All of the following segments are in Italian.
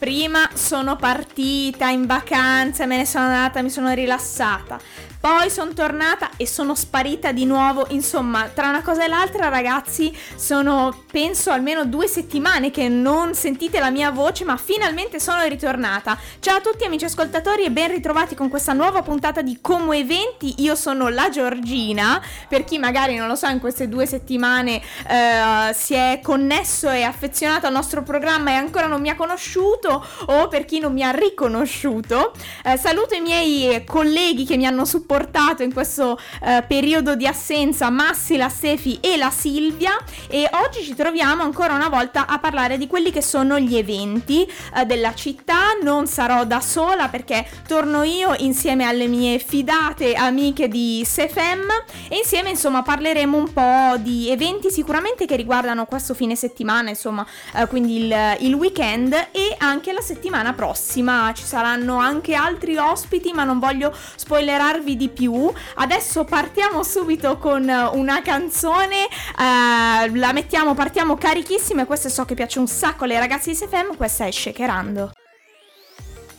Prima sono partita in vacanza, me ne sono andata, mi sono rilassata. Poi sono tornata e sono sparita di nuovo. Insomma, tra una cosa e l'altra, ragazzi, sono penso almeno due settimane che non sentite la mia voce, ma finalmente sono ritornata. Ciao a tutti amici ascoltatori e ben ritrovati con questa nuova puntata di Como Eventi. Io sono la Giorgina. Per chi magari non lo sa, in queste due settimane eh, si è connesso e affezionato al nostro programma e ancora non mi ha conosciuto, o per chi non mi ha riconosciuto. Eh, saluto i miei colleghi che mi hanno supportato in questo eh, periodo di assenza Massi, la Sefi e la Silvia e oggi ci troviamo ancora una volta a parlare di quelli che sono gli eventi eh, della città. Non sarò da sola perché torno io insieme alle mie fidate amiche di Sefem e insieme insomma parleremo un po' di eventi sicuramente che riguardano questo fine settimana, insomma, eh, quindi il, il weekend e anche la settimana prossima. Ci saranno anche altri ospiti, ma non voglio spoilerarvi di più. Adesso partiamo subito con una canzone, uh, la mettiamo, partiamo carichissime, questa so che piace un sacco alle ragazze di SFM, questa è Shakerando.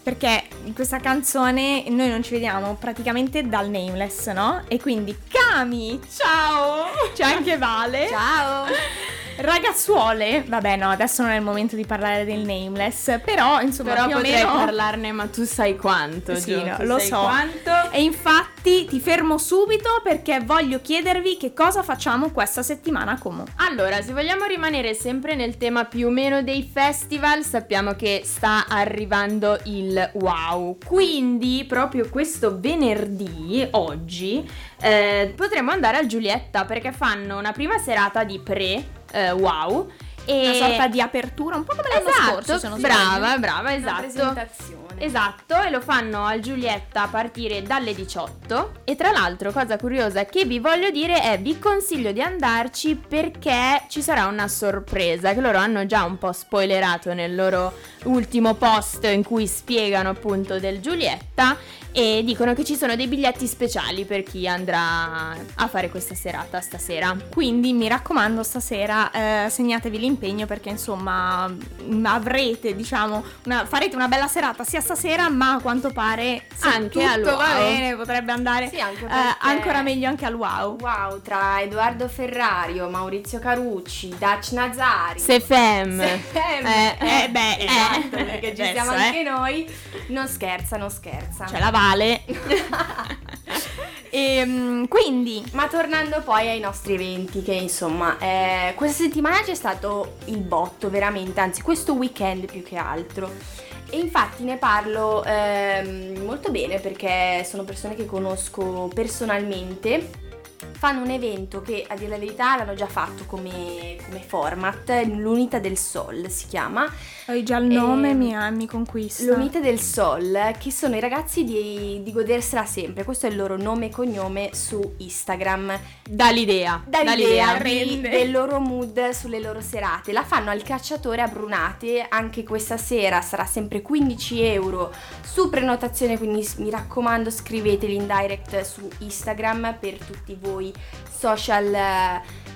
Perché in questa canzone noi non ci vediamo praticamente dal nameless, no? E quindi Kami, ciao! C'è anche Vale. Ciao! Ragazzuole, vabbè no, adesso non è il momento di parlare del nameless, però insomma però più potrei meno... parlarne, ma tu sai quanto, Sì, Gio, no, lo sai so. quanto. E infatti ti fermo subito perché voglio chiedervi che cosa facciamo questa settimana a Como. Allora, se vogliamo rimanere sempre nel tema più o meno dei festival, sappiamo che sta arrivando il wow. Quindi, proprio questo venerdì, oggi, eh, potremo andare al Giulietta perché fanno una prima serata di pre eh, wow. E... Una sorta di apertura, un po' come l'anno esatto, scorso, se non brava, sbaglio. brava, Una esatto. Esatto, e lo fanno al Giulietta a partire dalle 18. E tra l'altro, cosa curiosa che vi voglio dire è vi consiglio di andarci perché ci sarà una sorpresa che loro hanno già un po' spoilerato nel loro ultimo post in cui spiegano appunto del Giulietta e dicono che ci sono dei biglietti speciali per chi andrà a fare questa serata stasera. Quindi mi raccomando stasera eh, segnatevi l'impegno perché insomma mh, avrete diciamo una, farete una bella serata sia stasera ma a quanto pare Anche al tutto va wow. bene potrebbe andare Sì, anche eh, perché- ancora meglio anche al wow. Wow, tra Edoardo Ferrario, Maurizio Carucci, Dac Nazari. Sefem. Sefem. Eh, Eh, beh, esatto, eh, perché ci siamo eh. anche noi. Non scherza, non scherza. Cioè la Vale. Ehm, quindi Ma tornando poi ai nostri eventi, che insomma, eh, questa settimana c'è stato il botto, veramente, anzi questo weekend più che altro. E infatti ne parlo ehm, molto bene perché sono persone che conosco personalmente. Fanno un evento che a dire la verità l'hanno già fatto come, come format, l'Unità del Sol si chiama. hai già il nome Ehm, mi, mi conquista. L'Unità del Sol, che sono i ragazzi di, di Godersela Sempre, questo è il loro nome e cognome su Instagram. Dall'idea. Dà l'idea di- del loro mood sulle loro serate. La fanno al cacciatore a Brunate, anche questa sera sarà sempre 15 euro su prenotazione, quindi mi raccomando scriveteli in direct su Instagram per tutti voi social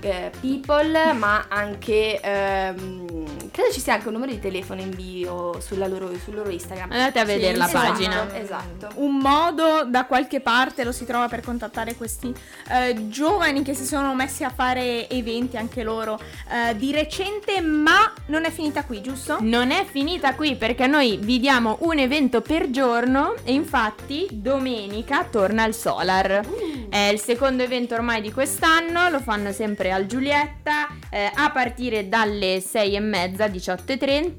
eh, people, ma anche ehm, credo ci sia anche un numero di telefono in bio sulla loro, sul loro Instagram. Andate a vedere la esatto, pagina. Esatto. un modo da qualche parte lo si trova per contattare questi eh, giovani che si sono messi a fare eventi anche loro eh, di recente, ma non è finita qui, giusto? Non è finita qui perché noi vi diamo un evento per giorno e infatti domenica torna il Solar. È il secondo evento ormai di quest'anno, lo fanno sempre al Giulietta eh, a partire dalle 6 e mezza, 18.30.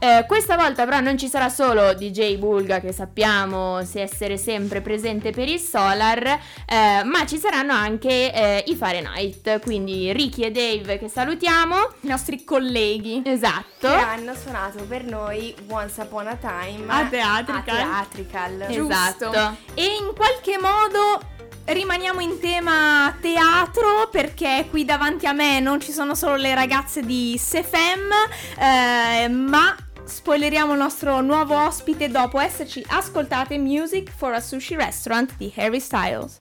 Eh, questa volta però non ci sarà solo DJ Bulga che sappiamo se essere sempre presente per il Solar, eh, ma ci saranno anche eh, i Fahrenheit, quindi Ricky e Dave che salutiamo. I nostri colleghi. Esatto. Che hanno suonato per noi Once Upon a Time A Theatrical. a Theatrical. Giusto. Esatto. E in qualche modo rimaniamo in tema teatro perché qui davanti a me non ci sono solo le ragazze di Sefem, eh, ma spoileriamo il nostro nuovo ospite dopo esserci ascoltate Music for a Sushi Restaurant di Harry Styles.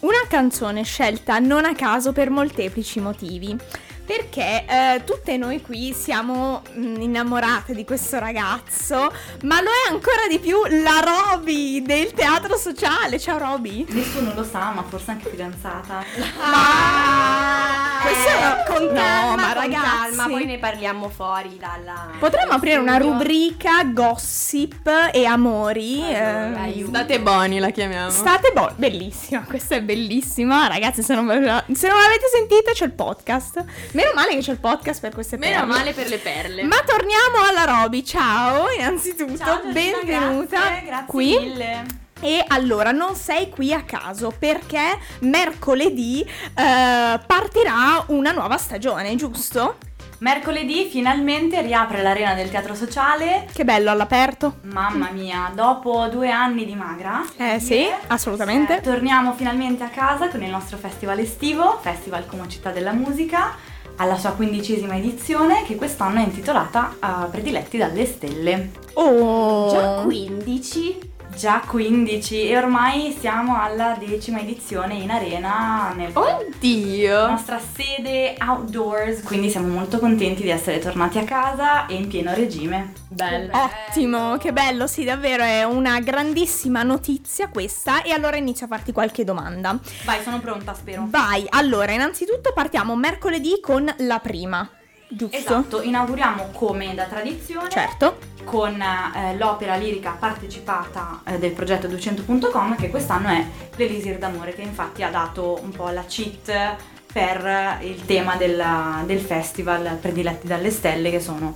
Una canzone scelta non a caso per molteplici motivi. Perché eh, tutte noi qui siamo mh, innamorate di questo ragazzo, ma lo è ancora di più la Roby del teatro sociale. Ciao Roby. Nessuno lo sa, ma forse anche fidanzata. Ah, questo è con Calma, calma, con ragazzi. calma, poi ne parliamo fuori dalla... Potremmo aprire una studio. rubrica gossip e amori. eh, aiuto. State buoni la chiamiamo. State buoni, bellissima, questa è bellissima. Ragazzi, se non, se non l'avete sentita c'è il podcast. Meno male che c'è il podcast per queste Meno perle. male per le perle. Ma torniamo alla Roby, ciao, innanzitutto, Ciao, benvenuta grazie, grazie qui. mille. E allora, non sei qui a caso perché mercoledì eh, partirà una nuova stagione, giusto? Mercoledì finalmente riapre l'arena del teatro sociale. Che bello all'aperto. Mamma mia, dopo due anni di magra. Eh sì, assolutamente. eh, torniamo finalmente a casa con il nostro festival estivo, Festival Como Città della Musica, alla sua quindicesima edizione che quest'anno è intitolata a Prediletti dalle Stelle. Oh, Già 15? Già 15 e ormai siamo alla decima edizione in arena nel Oddio. nostra sede outdoors, quindi siamo molto contenti di essere tornati a casa e in pieno regime. Bello. Ottimo, che bello, sì, davvero è una grandissima notizia questa. E allora inizio a farti qualche domanda. Vai, sono pronta, spero. Vai, allora, innanzitutto partiamo mercoledì con la prima, giusto? Esatto, inauguriamo come da tradizione Certo. con eh, l'opera lirica partecipata eh, del progetto 200.com che quest'anno è L'Elisir d'amore che infatti ha dato un po' la cheat per il tema della- del festival Prediletti dalle stelle che sono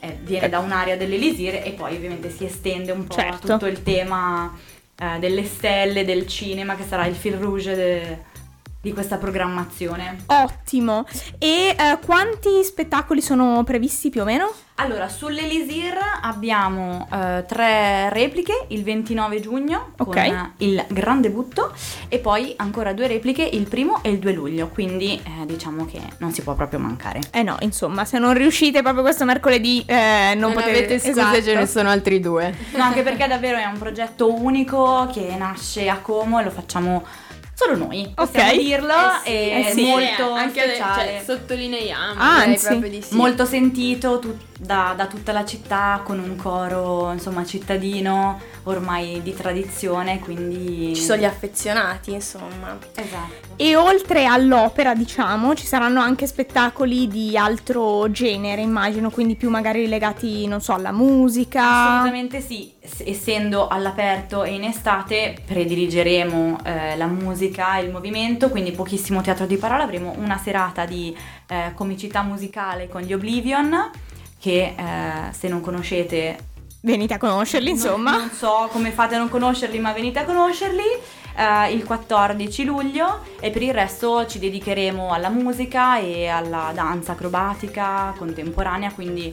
eh, viene da un'area dell'Elisir e poi ovviamente si estende un po' a Certo. tutto il tema eh, delle stelle, del cinema che sarà il fil rouge de- di questa programmazione. Ottimo. E eh, quanti spettacoli sono previsti più o meno? Allora, sull'Elisir abbiamo eh, tre repliche il 29 giugno Ok. con il gran debutto e poi ancora due repliche il primo e il 2 luglio, quindi eh, diciamo che non si può proprio mancare. Eh no, insomma, se non riuscite proprio questo mercoledì, eh, non, Non, potete avete scuse, esatto. ce ne sono altri due. No, anche perché davvero è un progetto unico che nasce a Como e lo facciamo solo noi, possiamo Ok. dirlo, Eh sì, è eh sì. molto anche speciale. cioè, sottolineiamo. Anzi, proprio di sì. Molto sentito tu- da, da tutta la città con un coro insomma cittadino ormai di tradizione quindi Ci sono gli affezionati, insomma. esatto E oltre all'opera, diciamo, ci saranno anche spettacoli di altro genere, immagino, quindi più magari legati, non so, alla musica. Assolutamente sì, essendo all'aperto e in estate prediligeremo eh, la musica e il movimento, quindi pochissimo teatro di parola, avremo una serata di eh, comicità musicale con gli Oblivion, che eh, se non conoscete Venite a conoscerli, insomma. Non, non so come fate a non conoscerli, ma venite a conoscerli eh, il 14 luglio e per il resto ci dedicheremo alla musica e alla danza acrobatica contemporanea, quindi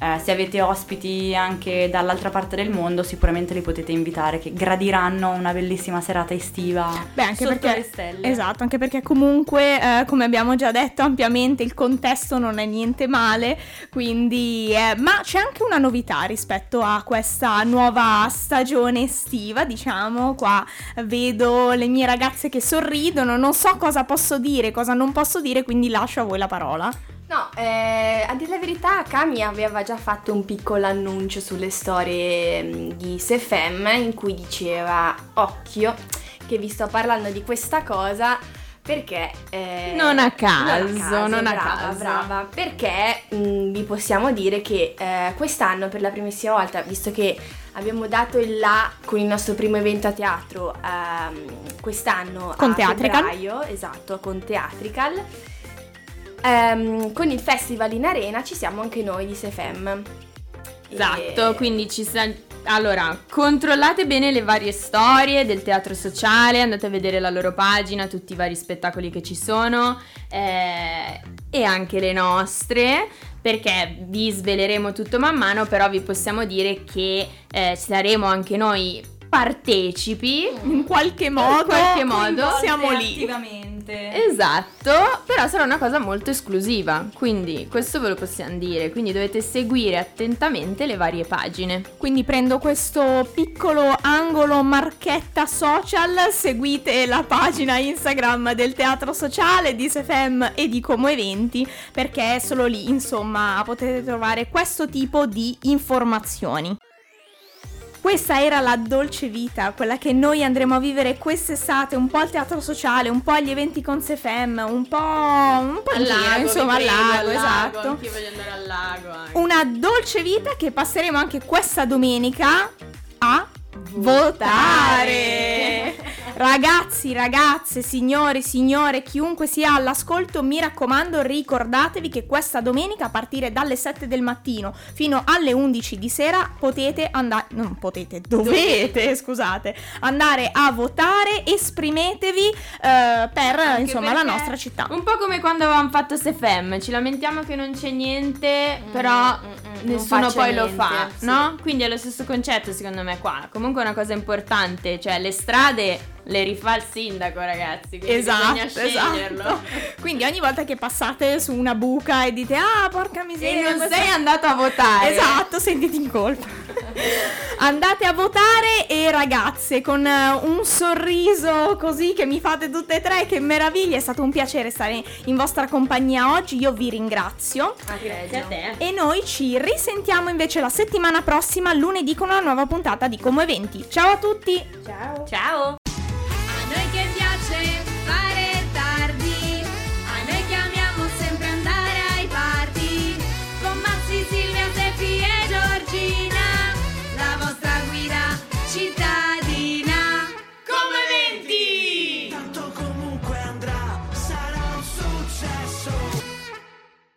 eh, se avete ospiti anche dall'altra parte del mondo sicuramente li potete invitare che gradiranno una bellissima serata estiva Beh, anche sotto perché le stelle. Esatto, anche perché comunque, eh, come abbiamo già detto ampiamente, il contesto non è niente male, quindi... eh, ma c'è anche una novità rispetto a questa nuova stagione estiva, diciamo, qua vedo le mie ragazze che sorridono, non so cosa posso dire, cosa non posso dire, quindi lascio a voi la parola. No, eh, a dire la verità, Kami aveva già fatto un piccolo annuncio sulle storie mm, di SFM in cui diceva occhio che vi sto parlando di questa cosa perché... eh, Non a caso, non a brava, caso. brava, perché mm, vi possiamo dire che eh, quest'anno per la primissima volta, visto che abbiamo dato il là con il nostro primo evento a teatro ehm, quest'anno Con a Theatrical. febbraio, esatto, con Theatrical. Ehm, con il festival in arena ci siamo anche noi di SFM. Esatto, E- quindi ci sa... Allora, controllate bene le varie storie del teatro sociale, andate a vedere la loro pagina, tutti i vari spettacoli che ci sono eh, e anche le nostre, perché vi sveleremo tutto man mano, però vi possiamo dire che eh, saremo anche noi partecipi In qualche modo, qualche modo, siamo lì. Attivamente. Esatto, però sarà una cosa molto esclusiva, quindi questo ve lo possiamo dire, quindi dovete seguire attentamente le varie pagine. Quindi prendo questo piccolo angolo marchetta social, seguite la pagina Instagram del Teatro Sociale, di SFM e di Como Eventi, perché è solo lì, insomma, potete trovare questo tipo di informazioni. Questa era la dolce vita, quella che noi andremo a vivere quest'estate, un po' al teatro sociale, un po' agli eventi con SFM, un po', un po' in giro, insomma, al lago, esatto. Anche io voglio andare al lago. Anche. Una dolce vita che passeremo anche questa domenica a votare. Ragazzi, ragazze, signori, signore, chiunque sia all'ascolto, mi raccomando, ricordatevi che questa domenica a partire dalle 7 del mattino fino alle 11 di sera potete andare, non potete, dovete, scusate, andare a votare, esprimetevi eh, per Anche insomma la nostra città. Un po' come quando avevamo fatto SFM, ci lamentiamo che non c'è niente, però mm, mm, nessuno poi lo niente, fa, sì. no? Quindi è lo stesso concetto secondo me qua. Comunque è una cosa importante, cioè le strade le rifà il sindaco, ragazzi, quindi Esatto, bisogna sceglierlo. esatto. Quindi ogni volta che passate su una buca e dite "Ah, porca E miseria, non questa- sei andato a votare. Esatto, sentiti in colpa. Andate a votare e ragazze, con eh, un sorriso così che mi fate tutte e tre, che meraviglia, è stato un piacere stare in vostra compagnia oggi, io vi ringrazio Grazie a te. e noi ci risentiamo invece la settimana prossima, lunedì, con una nuova puntata di Como Eventi. Ciao a tutti! Ciao. Ciao.